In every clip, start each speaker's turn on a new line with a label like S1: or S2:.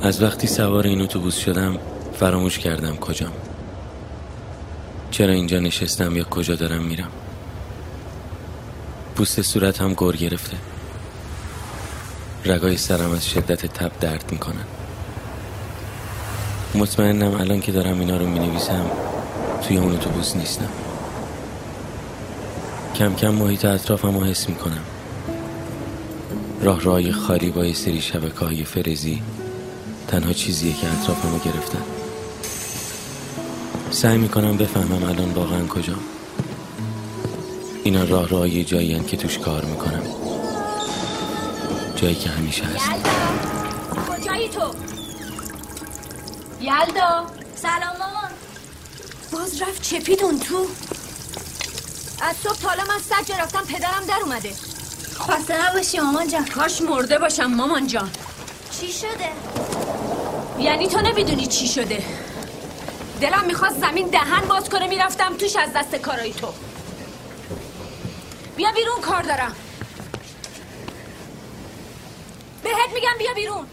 S1: از وقتی سوار این اتوبوس شدم فراموش کردم کجام. چرا اینجا نشستم یا کجا دارم میرم. پوست صورت هم گر گرفته. رگای سرم از شدت تب درد می‌کنن. مطمئنم الان که دارم اینا رو می‌نویسم توی اون اتوبوس نیستم. کم کم محیط اطرافم رو حس می‌کنم. راه راه خالی با یه سری شبکه های فرزی تنها چیزیه که اطرافم رو گرفتن. سعی می‌کنم بفهمم الان واقعا کجا. اینا راه راه یه جایی که توش کار می‌کنم جایی که همیشه هست.
S2: کجایی تو؟ یلدا سلام مامان باز رفت چپیدون تو. از صبح تالا من سجا رفتم پدرم در اومده.
S3: خسته نباشی مامان جان.
S2: کاش مرده باشم مامان جان.
S3: چی شده؟
S2: یعنی تو نمی‌دونی چی شده. دلم می‌خواست زمین دهن باز کنه می‌رفتم توش از دست کارای تو. بیا بیرون کار دارم. بهت میگم بیا بیرون.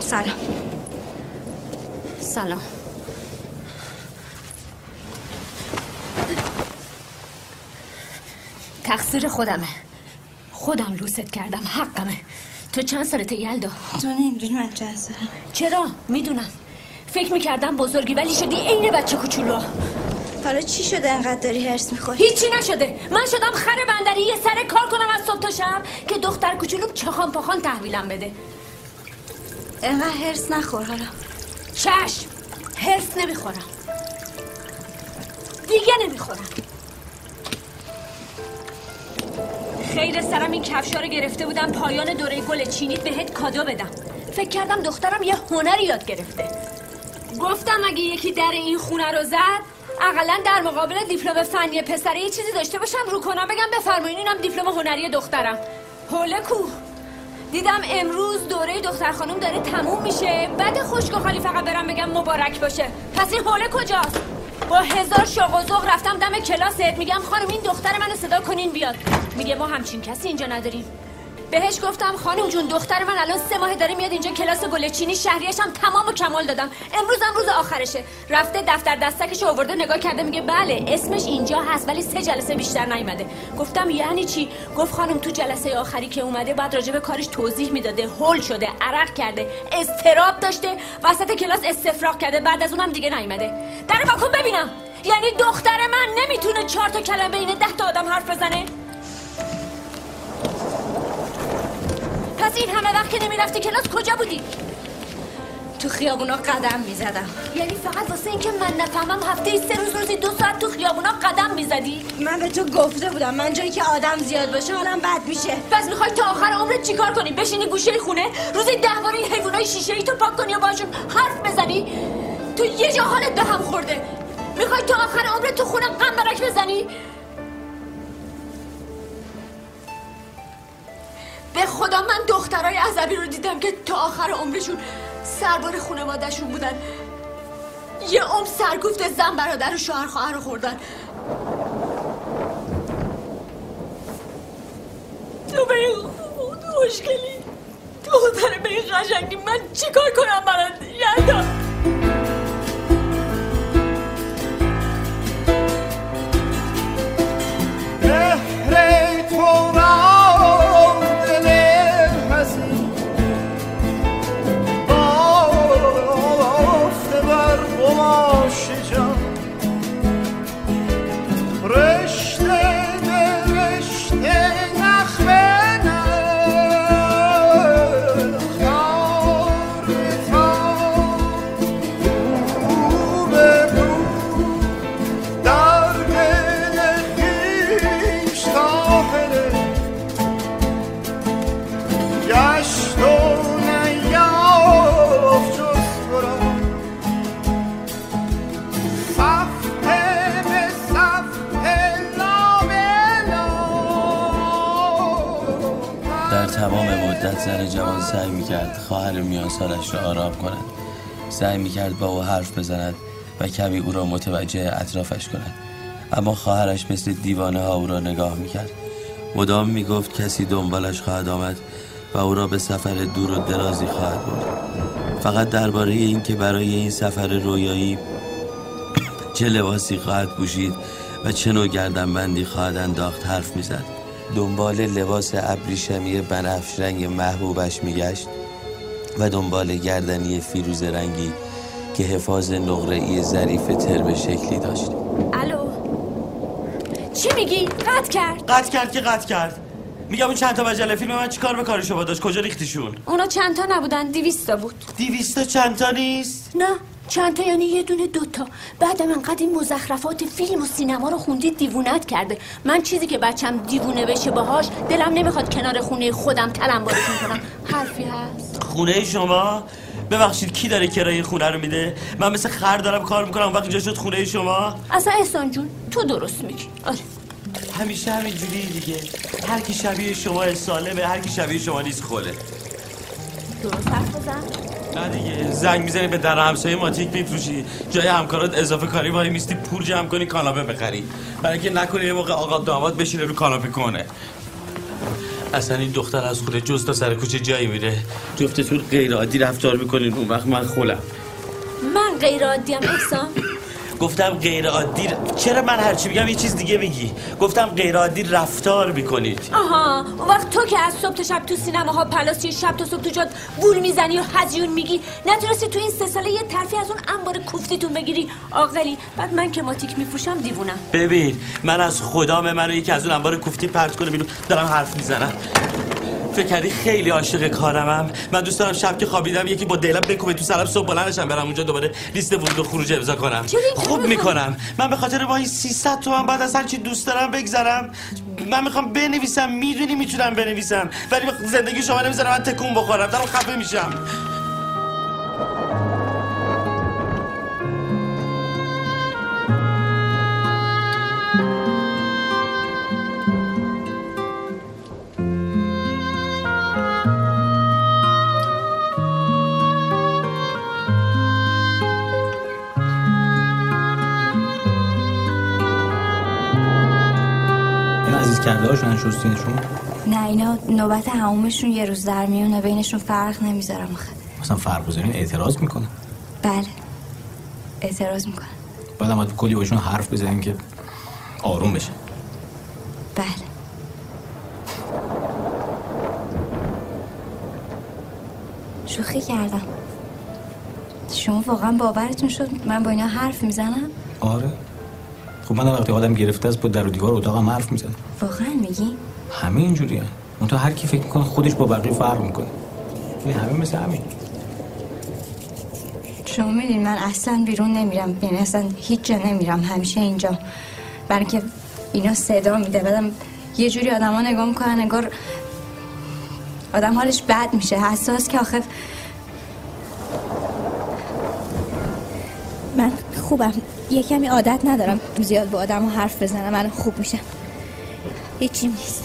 S3: سلام.
S2: سلام. تقصیر خودمه. خودم لوست کردم حقمه. تو چند سالته یلدا
S3: تو نمی‌دونی من چند سالم
S2: چرا؟ می‌دونم. فکر می‌کردم بزرگی ولی شدی عین بچه کوچولو.
S3: حالا چی شده انقدر داری هرس می‌خوری؟
S2: هیچی نشده. من شدم خر بندری یه سر کار کنم از صبح تا شب که دختر کوچولو چخان پاخان تحویلم بده.
S3: انقدر هرس نخور حالا.
S2: چشم. هرس نمی‌خورم. دیگه نمی‌خورم. خیر سرم این کفشا رو گرفته بودم پایان دوره گل چینیت بهت کادو بدم. فکر کردم دخترم یه هنری یاد گرفته. گفتم اگه یکی در این خونه رو زد اقلا در مقابل دیپلم فنی پسره یه چیزی داشته باشم رو کنم بگم بفرمایین اینم دیپلم هنری دخترم. حوله کو. دیدم امروز دوره دختر خانم داره تموم میشه. بعد خشک و خالی فقط برم بگم مبارک باشه. پس این حوله کجاست؟ با هزار ذوق رفتم دم کلاست میگم خانم این دختر منو صدا کنین بیاد. میگه ما همچین کسی اینجا نداریم. بهش گفتم خانم جون دختر من الان سه ماه داره میاد اینجا کلاس گلچینی شهریش هم تمام و کمال دادم. امروز هم روز آخرشه. رفته دفتر دستکش آورده نگاه کرده میگه بله اسمش اینجا هست ولی سه جلسه بیشتر نیومده. گفتم یعنی چی؟ گفت خانم تو جلسه آخری که اومده بعد راجع به کارش توضیح می‌داده هول شده عرق کرده استراب داشته وسط کلاس استفراغ کرده بعد از اونم دیگه نیومده. در واکن ببینم. یعنی دختر من نمی‌تونه چهار تا کلمه بین ده تا آدم حرف بزنه؟ این همه وقت که نمی‌رفتی کلاس کجا بودی؟
S3: تو خیابونا قدم می‌زدم
S2: یعنی فقط واسه اینکه من نفهمم هفته ای سه روز روزی دو ساعت تو خیابونا قدم می‌زدی؟
S3: من به تو گفته بودم من جایی که آدم زیاد باشه حالم بد میشه
S2: پس می‌خوای تا آخر عمرت چیکار کنی؟ بشینی گوشه خونه روزی ده بار این حیوانای شیشه ای تو پاک کنی و باشون حرف بزنی؟ تو یه جا حالت به هم خورده می‌خوای تا آخر عمرت تو خونه قنبرک بزنی؟ به خدا من دخترای عذبی رو دیدم که تا آخر عمرشون سربار خانوادهشون بودن. یه عمر سرگفت زن برادر و شوهر خواهر رو خوردن. تو به این خوشگلی دختر به این قشنگی من چیکار کنم برات؟ یلدا
S1: زن جوان سعی می‌کرد خواهر میان سالش را آرام کند. سعی می‌کرد با او حرف بزند و کمی او را متوجه اطرافش کند.
S4: اما خواهرش مثل دیوانه ها او را نگاه می‌کرد. مدام می‌گفت کسی دنبالش خواهد آمد و او را به سفر دور و درازی خواهد برد. فقط درباره اینکه برای این سفر رویایی چه لباسی خواهد پوشید و چه نوع گردنبندی خواهد انداخت حرف می‌زد. دنبال لباس ابریشمی بنفش رنگ محبوبش میگشت و دنبال گردنی فیروز رنگی که حفاظ نقره‌ای ظریف ترم شکلی داشت.
S2: الو؟ چی میگی؟ قطع کرد.
S4: قطع کرد که قطع کرد. میگم اون چند تا مجله فیلم من چیکار به کار شما داشت؟ کجا ریختیشون؟
S2: اونا چند تا نبودن دیویستا بود.
S4: دیویستا چند تا نیست؟
S2: نه. چند تا یعنی یه دونه دوتا بعد من قد این مزخرفات فیلم و سینما رو خوندید دیوونت کرده. من چیزی که بچم دیوونه بشه باهاش دلم نمی‌خواد کنار خونه خودم تلمبارشون کنم حرفی هست؟
S4: خونه شما؟ ببخشید کی داره کرایه خونه رو میده؟ من مثل خر دارم کار می‌کنم وقتی جا شد خونه شما؟
S2: اصلا احسان جون تو درست میگی. آره.
S4: همیشه همینجوری دیگه. هر کی شبیه شما سالمه هر کی شبیه شما نیست خله
S2: درست حرف بزن.
S4: زنگ می‌زنی به در همسایه ماتیک میفروشی جای همکارات اضافه کاری وای میستی پول جمع کنی کاناپه بخری. برای اینکه نکنه یه موقع آقا داماد بشینه رو کاناپه کنه. اصلا این دختر از خونه جز تا سر کوچه جایی میره. جفتتون غیر عادی رفتار می‌کنین اون وقت من خولم.
S2: من غیر عادیم احسان.
S4: گفتم غیر عادی چرا من هرچی میگم یه چیز دیگه میگی؟ گفتم غیر عادی رفتار می‌کنید.
S2: آها اون وقت تو که از صبح تا شب تو سینماها پلاسی شب تا صبح تو جاد گول می‌زنی و هزیون میگی نتونستی تو این سه ساله یه ترفی از اون انبار کوفتیتون بگیری. عاقلی بعد من که ماتیک میفروشم دیوونم.
S4: ببین من از خدام منو یکی از اون انبار کوفتی پرت کنه بیرون دارم حرف می‌زنم. فکر کردی خیلی عاشق کارمم؟ من دوست دارم شب که خوابیدم یکی با دلم بکوبه تو سرم صبح بلندشم برم اونجا دوباره لیست ورود و خروج امضا کنم. خوب؟ می‌کنم. من به خاطر با این 300 تومن بعد از هر چی دوست دارم بگذرم. من می‌خوام بنویسم می‌دونی می‌تونم بنویسم. ولی زندگی شما نمی‌ذارم من تکون بخورم دارم خفه میشم.
S5: هاشون شستینشون
S3: نه اینا نوبت همومشون یه روز در میونه. بینشون فرق نمی‌ذارم آخه.
S5: مثلا فرق بذارین؟ اعتراض می‌کنن؟
S3: بله. اعتراض می‌کنم
S5: بعد هم کلی باشون حرف بزنین که آروم بشه.
S3: بله. شوخی کردم. شما واقعا باورتون شد من با اینا حرف می‌زنم؟
S5: آره. خب من وقتی آدم گرفته است با در و دیوار اتاقم حرف می‌زنم.
S3: واقعا میگی؟
S5: همه اینجوری هم اون هر کی فکر می‌کنه خودش با بقیه فرق می‌کنه. ولی همه مثل همین.
S3: شما میدین من اصلا بیرون نمیرم. یعنی اصلا هیچ جا نمیرم. همیشه اینجا. برای که اینا صدا میده. بعدم یه جوری آدم ها نگاه می‌کنن انگار آدم حالش بد میشه. حساس که آخه من خوبم. یه کمی عادت ندارم زیاد با آدم ها حرف بزنم من خوب میشم. هیچی نیست.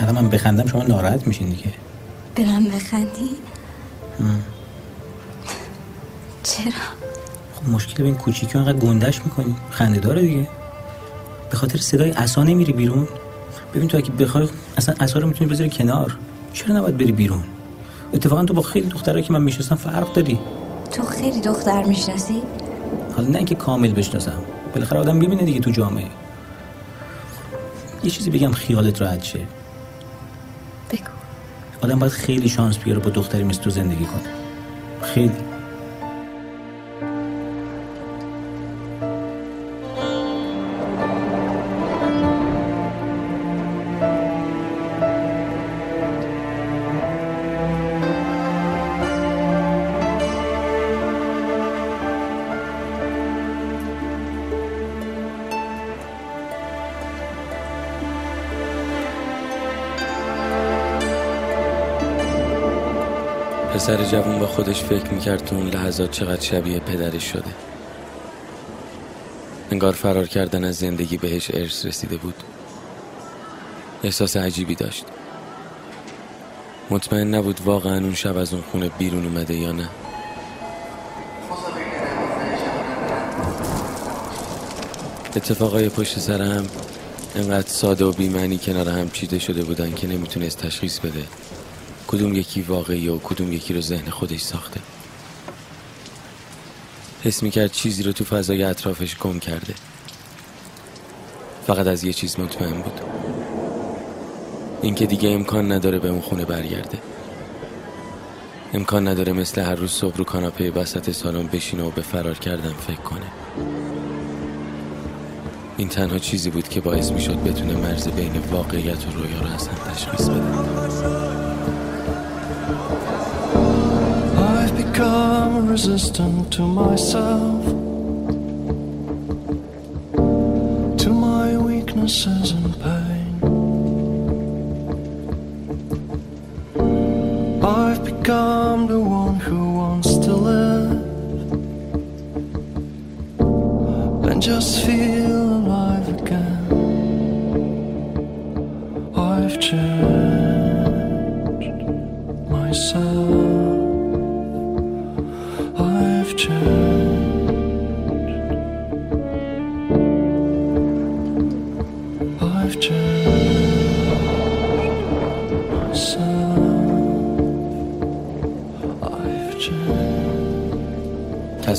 S5: الان من بخندم شما ناراحت میشین دیگه.
S3: به من بخندی؟ چرا؟
S5: خب مشکل به این کوچیکی انقدر گندش می‌کنی. خنده داره دیگه. به خاطر صدای عصا نمیری بیرون. ببین تو اگه بخوای اصلا عصا رو می‌تونی بذاری کنار. چرا نباید بری بیرون؟ اتفاقا تو با خیلی دخترایی که من می‌شناسم فرق داری.
S3: تو خیلی دختر می‌شناسی؟
S5: حالا نه اینکه کامل بشناسم. بالاخره آدم ببینه دیگه تو جامعه. یه چیزی بگم خیالت راحت شه.
S3: بگو.
S5: آدم باید خیلی شانس بیاره با دختری مثل تو زندگی کنه. خیلی.
S4: پسر جوون با خودش فکر می‌کرد تو اون لحظات چقدر شبیه پدرش شده. انگار فرار کردن از زندگی بهش ارث رسیده بود. احساس عجیبی داشت. مطمئن نبود واقعا اون شب از اون خونه بیرون اومده یا نه.
S1: اتفاقای پشت سرم انقدر ساده و بیمعنی کنار هم چیده شده بودن که نمی‌تونست تشخیص بده. کدوم یکی واقعی و کدوم یکی رو ذهن خودش ساخته؟ حس می‌کرد چیزی رو تو فضای اطرافش گم کرده. فقط از یه چیز مطمئن بود. اینکه دیگه امکان نداره به اون خونه برگرده. امکان نداره مثل هر روز صبح رو کاناپه وسط سالن بشینه و به فرار کردن فکر کنه. این تنها چیزی بود که باعث می‌شد بتونه مرز بین واقعیت و رویا رو اصلا تشخیص بده.
S6: Become resistant to myself, to my weaknesses and pain. I've become the one who wants to live and just feel alive again. I've changed myself.